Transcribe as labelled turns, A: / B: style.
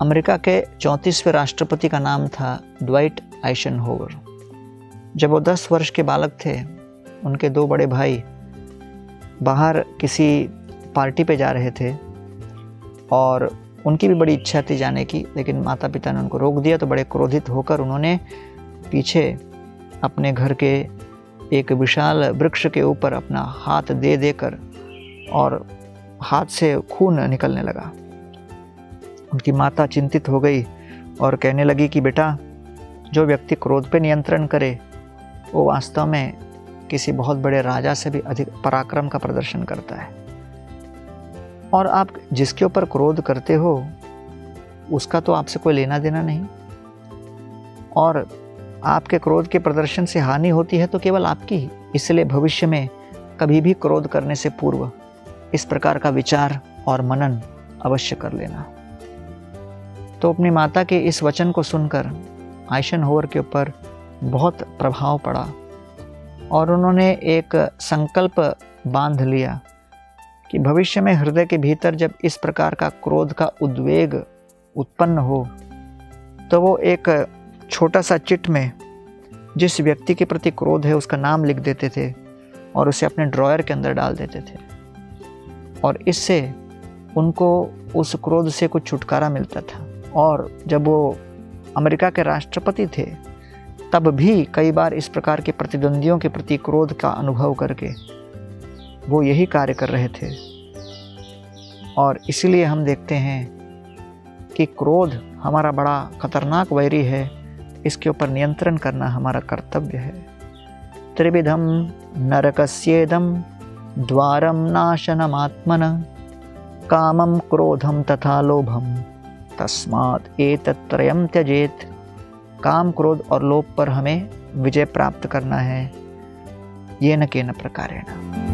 A: America के चौंतीसवें राष्ट्रपति का नाम था ड्वाइट आइशन होवर जब वो दस वर्ष के बालक थे, उनके दो बड़े भाई बाहर किसी पार्टी पे जा रहे थे और उनकी भी बड़ी इच्छा थी जाने की, लेकिन माता पिता ने उनको रोक दिया तो बड़े क्रोधित होकर उन्होंने पीछे अपने घर के एक विशाल वृक्ष के ऊपर अपना हाथ दे देकर और हाथ से खून निकलने लगा। उनकी माता चिंतित हो गई और कहने लगी कि बेटा, जो व्यक्ति क्रोध पे नियंत्रण करे, वो वास्तव में किसी बहुत बड़े राजा से भी अधिक पराक्रम का प्रदर्शन करता है। और आप जिसके ऊपर क्रोध करते हो, उसका तो आपसे कोई लेना देना नहीं। और आपके क्रोध के प्रदर्शन से हानि होती है तो केवल आपकी ही, इसलिए भविष्य में कभी भी क्रोध करने से पूर्व इस प्रकार का विचार और मनन अवश्य कर लेना। तो अपनी माता के इस वचन को सुनकर आयशन होवर के ऊपर बहुत प्रभाव पड़ा और उन्होंने एक संकल्प बाँध लिया कि भविष्य में हृदय के भीतर जब इस प्रकार का क्रोध का उद्वेग उत्पन्न हो तो वो एक छोटा सा चिट में जिस व्यक्ति के प्रति क्रोध है उसका नाम लिख देते थे और उसे अपने ड्रॉयर के अंदर डाल देते थे। और इससे उनको उस क्रोध से कुछ छुटकारा मिलता था। और जब वो अमेरिका के राष्ट्रपति थे, तब भी कई बार इस प्रकार के प्रतिद्वंदियों के प्रति क्रोध का अनुभव करके वो यही कार्य कर रहे थे। और इसीलिए हम देखते हैं कि क्रोध हमारा बड़ा खतरनाक वैरी है। इसके ऊपर नियंत्रण करना हमारा कर्तव्य है। त्रिविधम नरकस्येदम द्वारम नाशनमात्मन कामम क्रोधम तथा लोभम तस्मात् एतत्रयम त्यजेत। काम, क्रोध और लोभ पर हमें विजय प्राप्त करना है। ये न के न प्रकारेण।